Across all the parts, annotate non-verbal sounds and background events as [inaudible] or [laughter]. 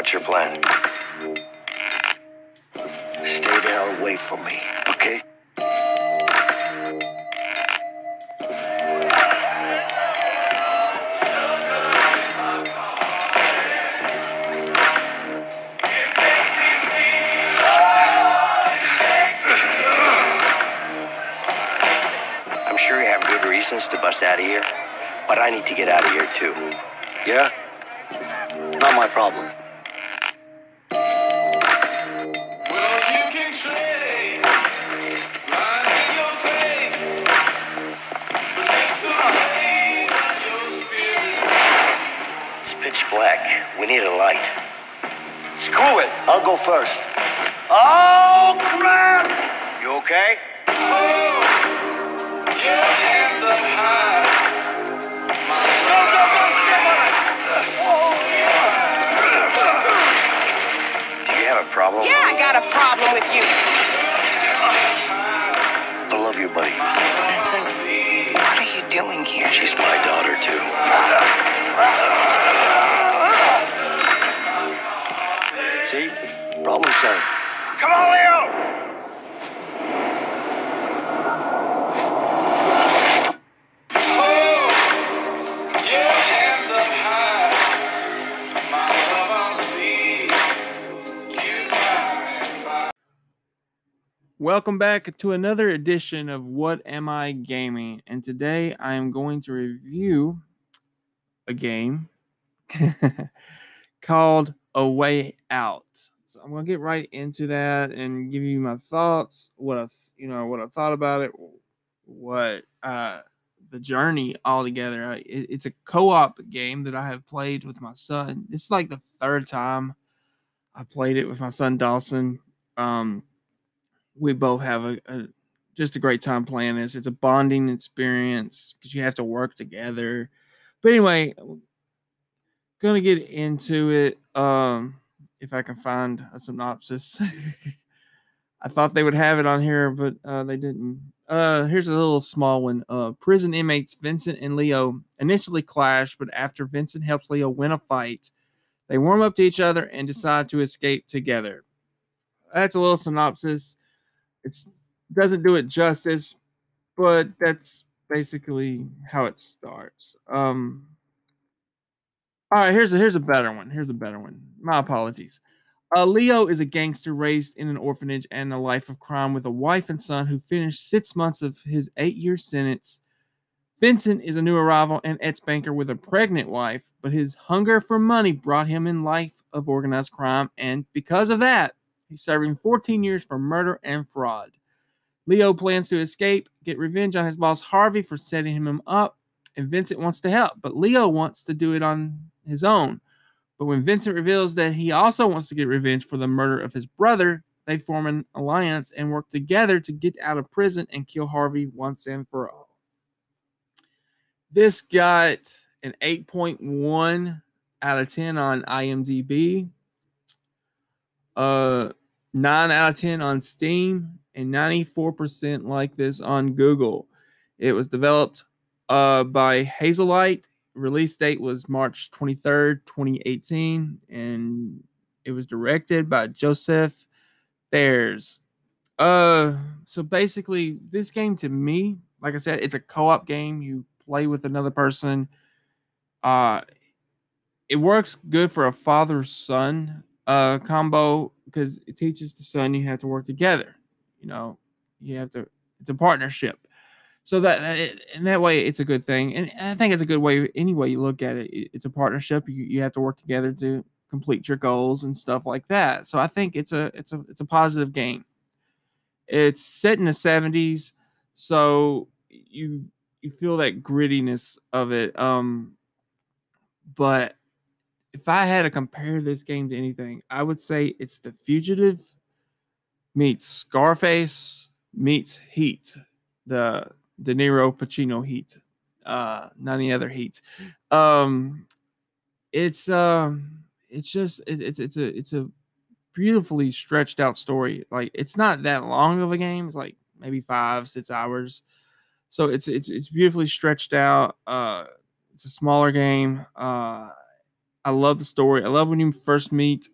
What's your plan? Stay the hell away from me, okay? I'm sure you have good reasons to bust out of here, but I need to get out of here too. Yeah? Not my problem. First. Oh, crap! You okay? Your hands up high. Do you have a problem? Yeah, I got a problem with you. I love you, buddy. Vincent, what are you doing here? She's my daughter too. Problem solved. Come on, Leo! Your hands up high. My love, I'll see you by. Welcome back to another edition of What Am I Gaming? And today I am going to review a game [laughs] called A Way Out. So I'm to get right into that and give you my thoughts, what I, you know, what I thought about it, what uh the journey altogether. It, it's a co-op game that I have played with my son. It's like the third time I played it with my son Dawson. Um we both have a, a just a great time playing this. It's a bonding experience because you have to work together. But anyway, gonna get into it. Um, if I can find a synopsis. [laughs] I thought they would have it on here, but uh, they didn't. Uh, here's a little small one. Uh, prison inmates Vincent and Leo initially clash, but after Vincent helps Leo win a fight, they warm up to each other and decide to escape together. That's a little synopsis it's doesn't do it justice, but that's basically how it starts. Um all right, here's a here's a better one. Here's a better one. My apologies. Uh, Leo is a gangster raised in an orphanage and a life of crime with a wife and son who finished six months of his eight year sentence. Vincent is a new arrival and ex banker with a pregnant wife, but his hunger for money brought him in life of organized crime, and because of that, He's serving 14 years for murder and fraud. Leo plans to escape, get revenge on his boss Harvey for setting him up, and Vincent wants to help, but Leo wants to do it on his own. But when Vincent reveals that he also wants to get revenge for the murder of his brother, they form an alliance and work together to get out of prison and kill Harvey once and for all. This got an 8.1 out of 10 on IMDb. Uh 9 out of 10 on Steam and 94% like this on Google. It was developed uh, by Hazelight. Release date was March 23rd, 2018, and it was directed by Joseph Fares. Uh, so basically, this game to me, like I said, it's a co-op game. You play with another person. Uh, it works good for a father-son uh combo because it teaches the son you have to work together. You know, you have to. It's a partnership. So that in that way, it's a good thing, and I think it's a good way. Any way you look at it, it- it's a partnership. You you have to work together to complete your goals and stuff like that. So I think it's a it's a it's a positive game. It's set in the seventies, so you you feel that grittiness of it. Um, but if I had to compare this game to anything, I would say it's The Fugitive meets Scarface meets Heat, the De Niro Pacino Heat, uh, not any other Heat. Um, it's um, it's just it, it's it's a it's a beautifully stretched out story. Like it's not that long of a game. It's like maybe five six hours. So it's it's it's beautifully stretched out. Uh, it's a smaller game. Uh, I love the story. I love when you first meet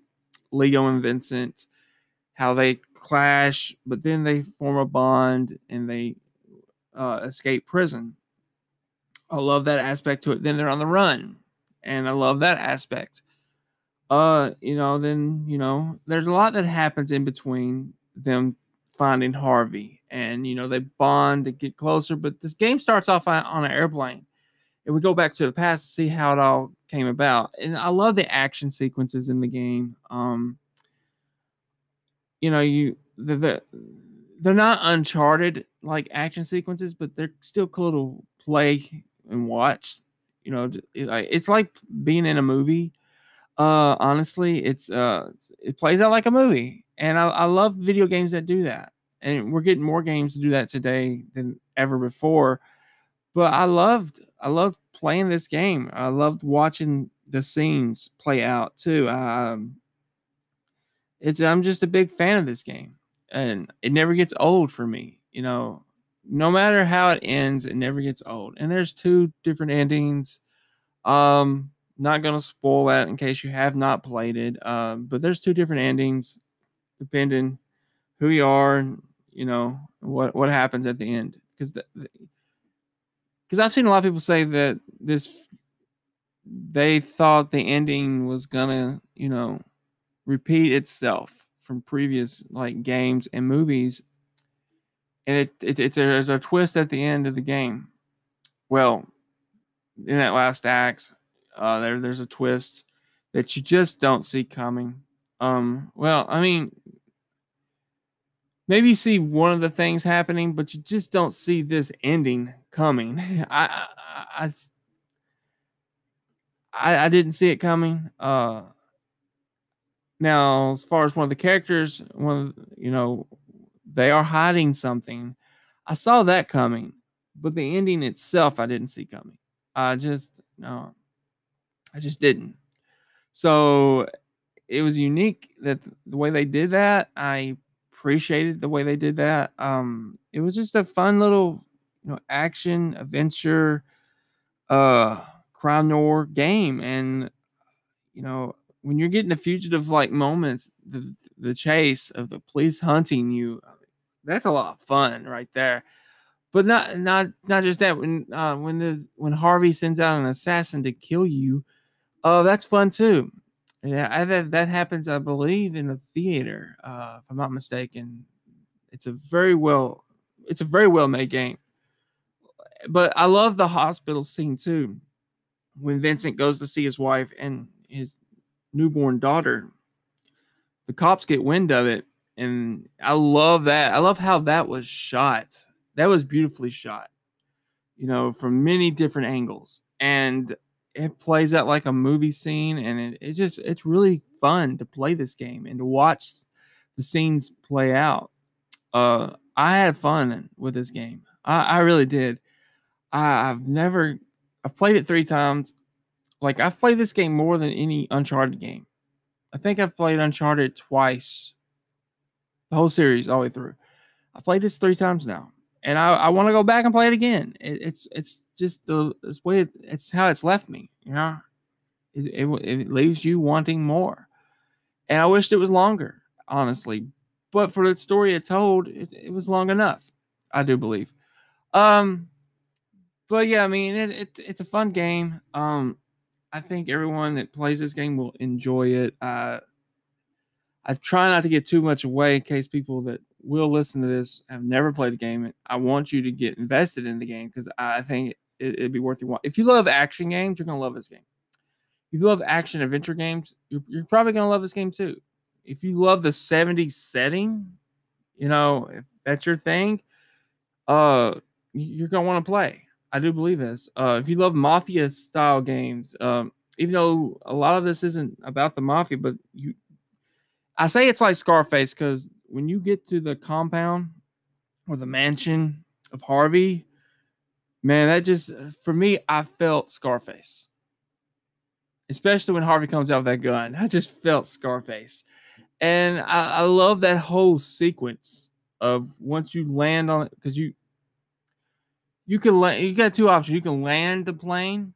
Leo and Vincent, how they clash, but then they form a bond and they uh, escape prison. I love that aspect to it. Then they're on the run, and I love that aspect. Uh, you know, then you know, there's a lot that happens in between them finding Harvey, and you know, they bond, they get closer. But this game starts off on on an airplane, and we go back to the past to see how it all came about. And I love the action sequences in the game. Um, you know, you the, the they're not uncharted like action sequences, but they're still cool to play and watch. You know, it's like being in a movie. Uh, honestly, it's uh, it plays out like a movie, and I, I love video games that do that. And we're getting more games to do that today than ever before. But I loved, I loved playing this game. I loved watching the scenes play out too. Um, it's I'm just a big fan of this game, and it never gets old for me. You know, no matter how it ends, it never gets old. And there's two different endings. Um, not gonna spoil that in case you have not played it. Um, but there's two different endings, depending who you are and you know what what happens at the end. Because because I've seen a lot of people say that this they thought the ending was gonna you know repeat itself from previous like games and movies and it, it, it there's a twist at the end of the game. Well in that last act uh there there's a twist that you just don't see coming. Um well i mean maybe you see one of the things happening but you just don't see this ending coming. [laughs] I i, I, I didn't see it coming. Uh, now, as far as one of the characters, one the- you know, they are hiding something. I saw that coming, but the ending itself, I didn't see coming. I just no, I just didn't. So it was unique that the way they did that. I appreciated the way they did that. Um, it was just a fun little, you know, action adventure, uh, crime noir game, and you know, when you're getting the fugitive like moments, the the chase of the police hunting you, uh, that's a lot of fun right there. But not not not just that. When uh, when the when Harvey sends out an assassin to kill you, oh, that's fun too. Yeah, I, that that happens, I believe, in the theater, uh, if I'm not mistaken. It's a very well, it's a very well made game. But I love the hospital scene too, when Vincent goes to see his wife and his newborn daughter. The cops get wind of it, and I love that. I love how that was shot. That was beautifully shot, you know, from many different angles, and it plays out like a movie scene, and it, it's just it's really fun to play this game and to watch the scenes play out. Uh, I had fun with this game. I, I really did. I, I've never, I've played it three times. Like I've played this game more than any Uncharted game. I think I've played Uncharted twice, the whole series all the way through. I played this three times now, and I, I want to go back and play it again. It, it's it's just the it's way it, it's how it's left me. You know, it, it it leaves you wanting more, and I wished it was longer, honestly. But for the story it told, it, it was long enough. I do believe. Um, but yeah, I mean, it, it it's a fun game. Um, I think everyone that plays this game will enjoy it. I try not to get too much away in case people that will listen to this have never played the game. I want you to get invested in the game because I think it, it'd be worth your while. If you love action games, you're gonna love this game. If you love action adventure games, you're, you're probably gonna love this game too. If you love the 70s setting, you know, if that's your thing, uh, you're gonna want to play. I do believe this. Uh, if you love mafia style games, um, even though a lot of this isn't about the mafia, but you, I say it's like Scarface because when you get to the compound or the mansion of Harvey, man, that just for me, I felt Scarface. Especially when Harvey comes out with that gun, I just felt Scarface, and I, I love that whole sequence of once you land on it because you you can land. You got two options. You can land the plane,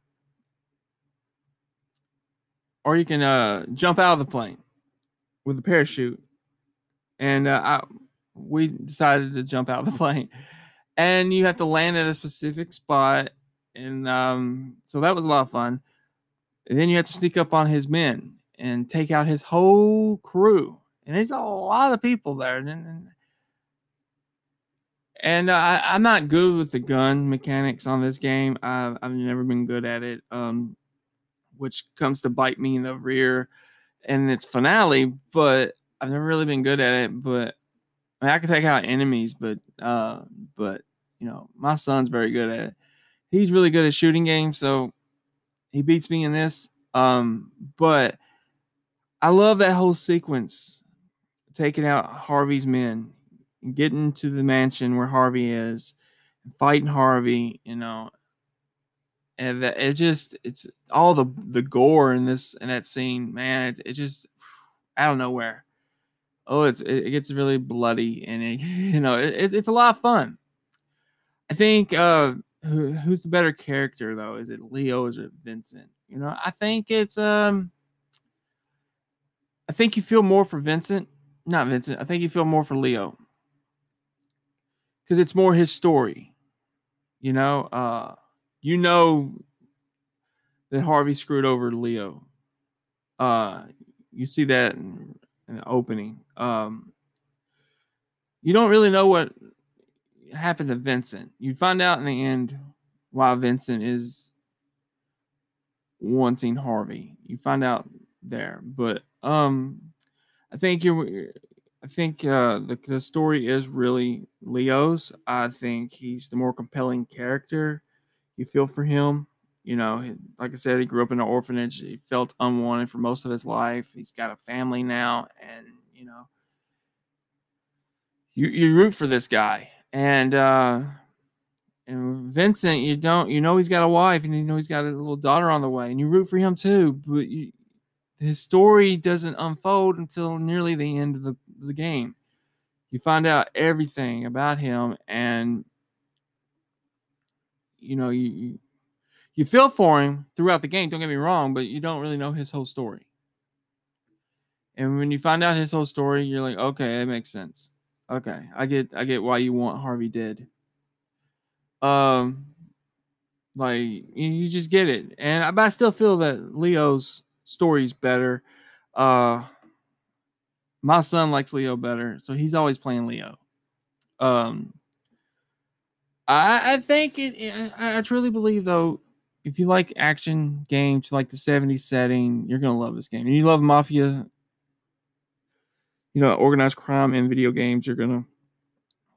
or you can uh, jump out of the plane with a parachute. And uh, I, we decided to jump out of the [laughs] plane, and you have to land at a specific spot, and um, so that was a lot of fun. And then you have to sneak up on his men and take out his whole crew, and there's a lot of people there. And, and, and uh, I, I'm not good with the gun mechanics on this game. I've, I've never been good at it, um, which comes to bite me in the rear in its finale. But I've never really been good at it. But I, mean, I can take out enemies, but uh, but you know, my son's very good at it. He's really good at shooting games, so he beats me in this. Um, but I love that whole sequence, taking out Harvey's men, getting to the mansion where Harvey is, fighting Harvey. You know, and that it just it's all the the gore in this in that scene, man. It, it just out of nowhere. Oh, it's it gets really bloody and it, [laughs] you know it, it's a lot of fun. I think uh who, who's the better character though? Is it Leo or is it Vincent? You know, I think it's um I think you feel more for Vincent, not Vincent. I think you feel more for Leo. Cuz it's more his story. You know, uh you know that Harvey screwed over Leo. Uh you see that in, in the opening. Um you don't really know what happened to Vincent. You find out in the end why Vincent is wanting Harvey. You find out there, but um, I think you're. I think uh, the the story is really Leo's. I think he's the more compelling character. You feel for him. You know, like I said, he grew up in an orphanage. He felt unwanted for most of his life. He's got a family now, and you know, you you root for this guy and uh and Vincent, you don't, you know, he's got a wife, and you know he's got a little daughter on the way, and you root for him too. But you, his story doesn't unfold until nearly the end of the, the game. You find out everything about him, and you know you, you feel for him throughout the game. Don't get me wrong, but you don't really know his whole story. And when you find out his whole story, you're like, okay, that makes sense. Okay, I get I get why you want Harvey dead. Um like you, you just get it. And I, but I still feel that Leo's story's better. Uh my son likes Leo better, so he's always playing Leo. Um I I think it I, I truly believe though if you like action games, like the 70s setting, you're gonna love this game. And you love mafia you know, organized crime in video games, you're gonna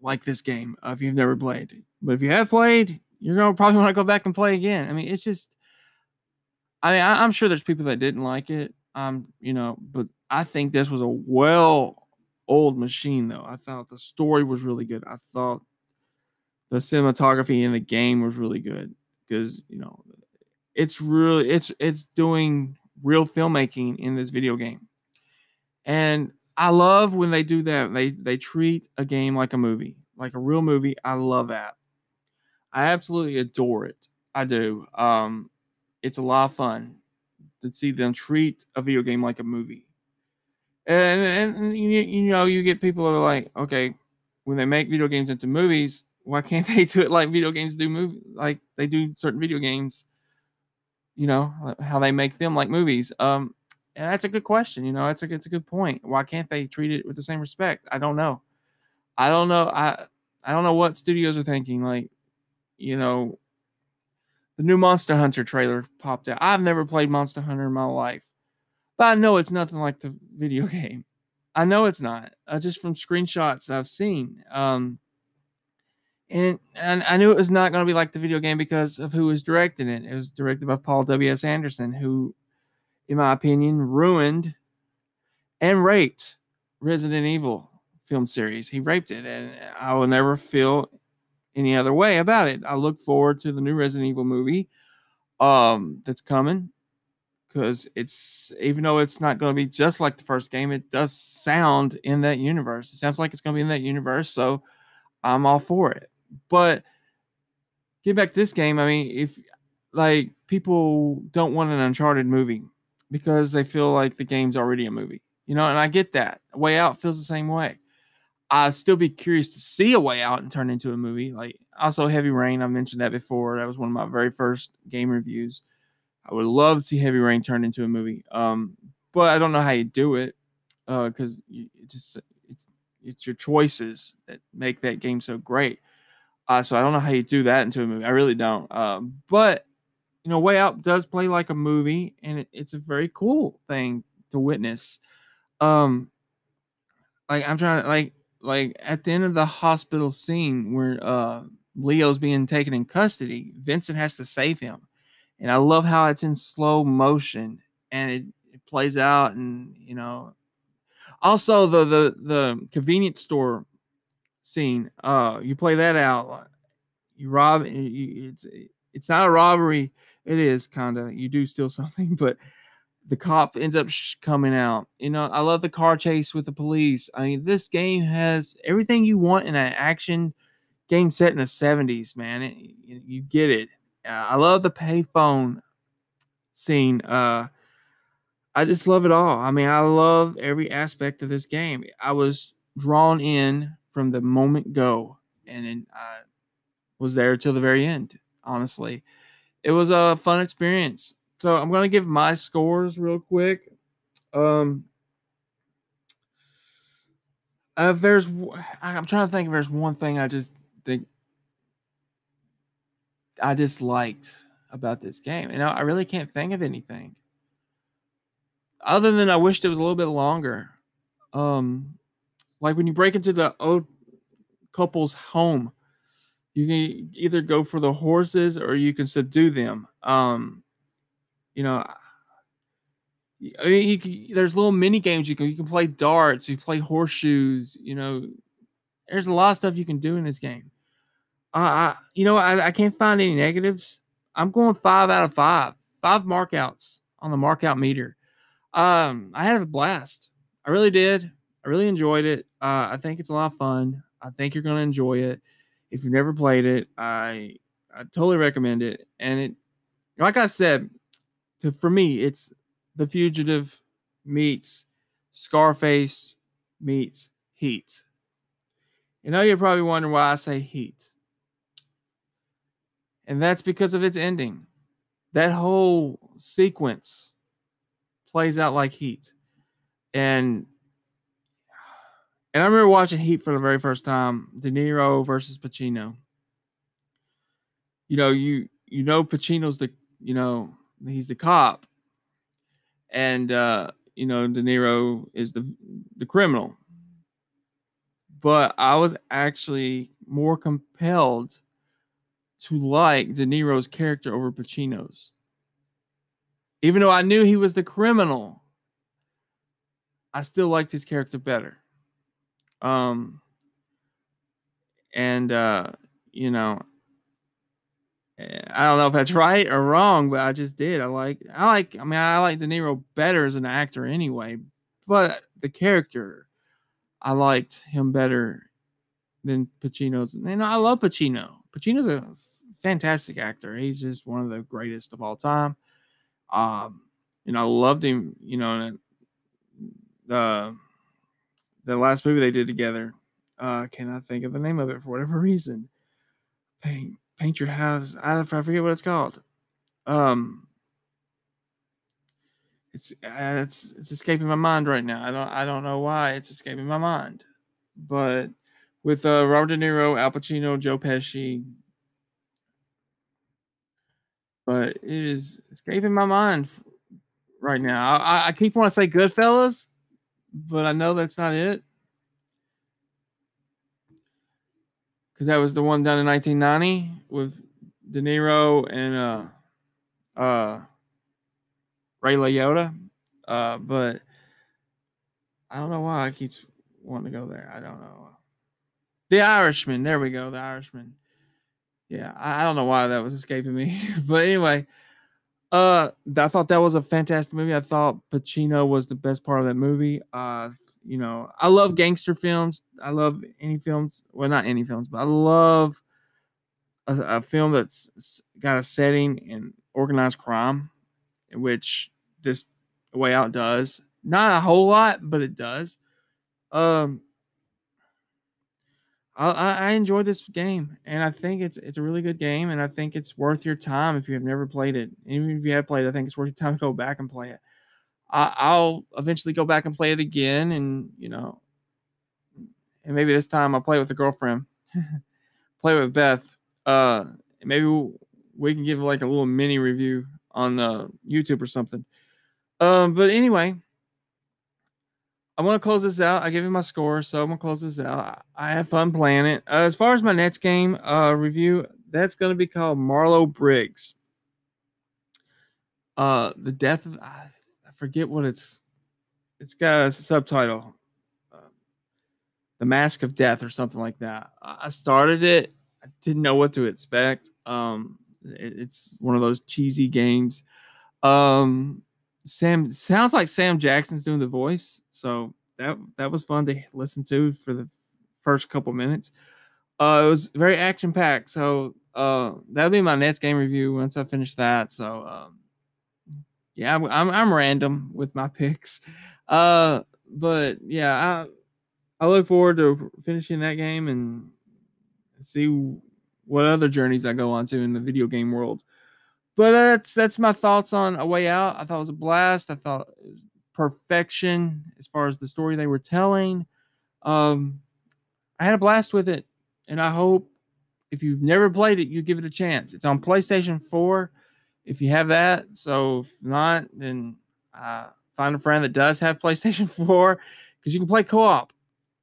like this game uh, if you've never played. But if you have played, you're gonna probably want to go back and play again. I mean, it's just, I mean, I, am sure there's people that didn't like it. Um, you know, but I think this was a well old machine though. I thought the story was really good. I thought the cinematography in the game was really good because you know it's really it's it's doing real filmmaking in this video game and I love when they do that. They they treat a game like a movie, like a real movie. I love that. I absolutely adore it. I do. Um, it's a lot of fun to see them treat a video game like a movie. And, and you, you know, you get people who are like, okay, when they make video games into movies, why can't [laughs] they do it like video games do movie like they do certain video games? You know, how they make them like movies. Um, and that's a good question. You know, it's a it's a good point. Why can't they treat it with the same respect? I don't know. I don't know. I I don't know what studios are thinking. Like, you know, the new Monster Hunter trailer popped out. I've never played Monster Hunter in my life, but I know it's nothing like the [laughs] video game. I know it's not. Uh, just from screenshots I've seen. Um, and and I knew it was not going to be like the video game because of who was directing it. It was directed by Paul W. S. Anderson, who in my opinion, ruined and raped Resident Evil film series. He raped it, and I will never feel any other way about it. I look forward to the new Resident Evil movie um, that's coming because it's even though it's not going to be just like the first game, it does sound in that universe. It sounds like it's going to be in that universe, so I'm all for it. But get back to this game. I mean, if like people don't want an Uncharted movie, because they feel like the game's already a movie. You know, and I get that. Way Out feels the same way. I'd still be curious to see a way out and turn into a movie. Like also Heavy Rain, I mentioned that before. That was one of my very first game reviews. I would love to see Heavy Rain turned into a movie. Um, but I don't know how you do it because you it just it's it's your choices that make that game so great. Uh, so I don't know how you do that into a movie. I really don't. Um, but you know, Way Out does play like a movie, and it, it's a very cool thing to witness. Um, like I'm trying to like like at the end of the hospital scene where uh Leo's being taken in custody, Vincent has to save him. And I love how it's in slow motion and it, it plays out and you know also the the the convenience store scene uh you play that out you rob it's it's not a robbery it is kind of you do steal [laughs] something but the cop ends up sh- coming out. You know, I love the car chase with the police. I mean, this game has everything you want in an action game set in the 70s, man. It, you, get it. Uh, I love the payphone scene. Uh, I just love it all. I mean, I love every aspect of this game. I was drawn in from the moment go, and then I was there till the very end. Honestly, it was a fun experience. So I'm gonna give my scores real quick. Um, uh, there's I'm trying to think if there's one thing I just think I disliked about this game, and I I really can't think of anything other than I wished it was a little bit longer. Um, like when you break into the old couple's home, you can either go for the horses or you can subdue them. Um, you know, I mean, can, there's little mini games you can you can play darts, you play horseshoes. You know, there's a lot of stuff you can do in this game. Uh, I, you know, I, I can't find any negatives. I'm going five out of five, five markouts on the markout meter. Um, I had a blast. I really did. I really enjoyed it. Uh, I think it's a lot of fun. I think you're going to enjoy it. If you've never played it, I I totally recommend it. And it, like I said, to for me, it's The Fugitive meets Scarface meets Heat. You know, you're probably wondering why I say Heat. And that's because of its ending. That whole sequence plays out like Heat. And and I remember watching Heat for the very first time, De Niro versus Pacino. You know, you you know Pacino's the you know he's the cop, and uh, you know De Niro is the the criminal. But I was actually more compelled to like De Niro's character over Pacino's, even though I knew he was the criminal. I still liked his character better. Um, and uh, you know, I don't know if that's right or wrong, but I just did. I like, I like, I mean, I like De Niro better as an actor anyway, but the character, I liked him better than Pacino's. And I love Pacino. Pacino's a fantastic actor. He's just one of the greatest of all time. Um, know, I loved him. You know, the the last movie they did together. Uh, cannot think of the name of it for whatever reason. Paint, paint your house. I, I forget what it's called. Um, it's uh, it's it's escaping my mind right now. I don't I don't know why it's escaping my mind, but with uh, Robert De Niro, Al Pacino, Joe Pesci, but it is escaping my mind right now. I, I keep wanting to say Goodfellas, but I know that's not it. Because that was the one done in 1990 with De Niro and uh, uh, Ray Liotta. Uh, but I don't know why I keep wanting to go there. I don't know. The Irishman. There we go. The Irishman. Yeah, I, I don't know why that was escaping me. [laughs] but anyway, uh, I thought that was a fantastic movie. I thought Pacino was the best part of that movie. Uh, you know, I love gangster films. I love any films. Well, not any films, but I love a, a film that's got a setting in organized crime, which this Way Out does. Not a whole lot, but it does. Um, I, I I enjoyed this game, and I think it's it's a really good game, and I think it's worth your time if you have never played it. Even if you have played, it, I think it's worth your time to go back and play it. I, I'll eventually go back and play it again, and you know, and maybe this time I'll play with a girlfriend, [laughs] play with Beth. Uh, maybe we can give like a little mini review on uh, YouTube or something. Um, but anyway, I want to close this out. I gave you my score, so I'm gonna close this out. I have fun playing it. Uh, as far as my next game uh, review, that's gonna be called Marlow Briggs. Uh, the death of I, I forget what it's. It's got a subtitle, uh, "The Mask of Death" or something like that. I I started it. I didn't know what to expect. Um, it- it's one of those cheesy games. Um, Sam sounds like Sam Jackson's doing the voice, so that that was fun to listen to for the first couple minutes. Uh, it was very action packed, so uh, that'll be my next game review once I finish that. So um, yeah, I'm, I'm random with my picks, uh, but yeah, I I look forward to finishing that game and see what other journeys I go on to in the video game world. But that's that's my thoughts on a way out. I thought it was a blast. I thought perfection as far as the story they were telling. Um i had a blast with it and i hope if you've never played it you give it a chance. It's on playstation 4 if you have that. So if not then uh, find a friend that does have playstation [laughs] 4 because you can play co-op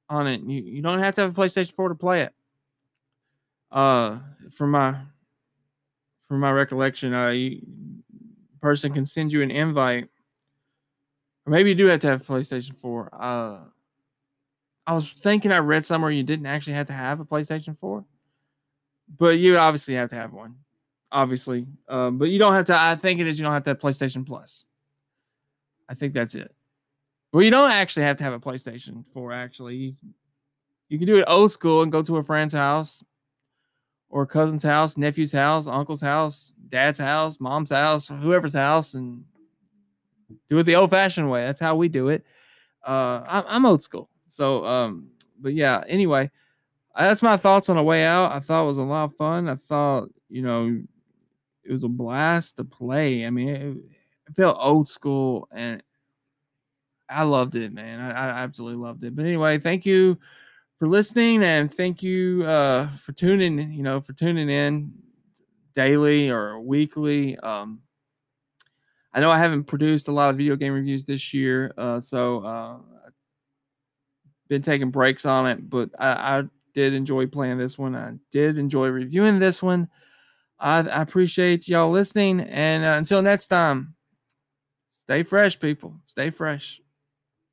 on it. You, you don't have to have a playstation 4 to play it. Uh from my from my recollection, uh, you, person can send you an invite, or maybe you do have to have a PlayStation Four. Uh, I was thinking I read somewhere you didn't actually have to have a PlayStation Four, but you obviously have to have one, obviously. Um, but you don't have to. I think it is. You don't have to have PlayStation Plus. I think that's it. Well, you don't actually have to have a PlayStation Four. Actually, you, you can do it old school and go to a friend's house or cousin's house, nephew's house, uncle's house, dad's house, mom's house, whoever's house, and do it the old-fashioned way. That's how we do it. Uh, I'm, I'm old school, so um, but yeah. Anyway, that's my thoughts on a way out. I thought it was a lot of fun. I thought you know it was a blast to play. I mean, it, it felt old school, and I loved it, man. I, I absolutely loved it. But anyway, thank you for listening and thank you uh, for tuning you know for tuning in daily or weekly um, i know i haven't produced a lot of video game reviews this year uh, so uh, I've been taking breaks on it but I, I did enjoy playing this one i did enjoy reviewing this one i, I appreciate y'all listening and uh, until next time stay fresh people. Stay fresh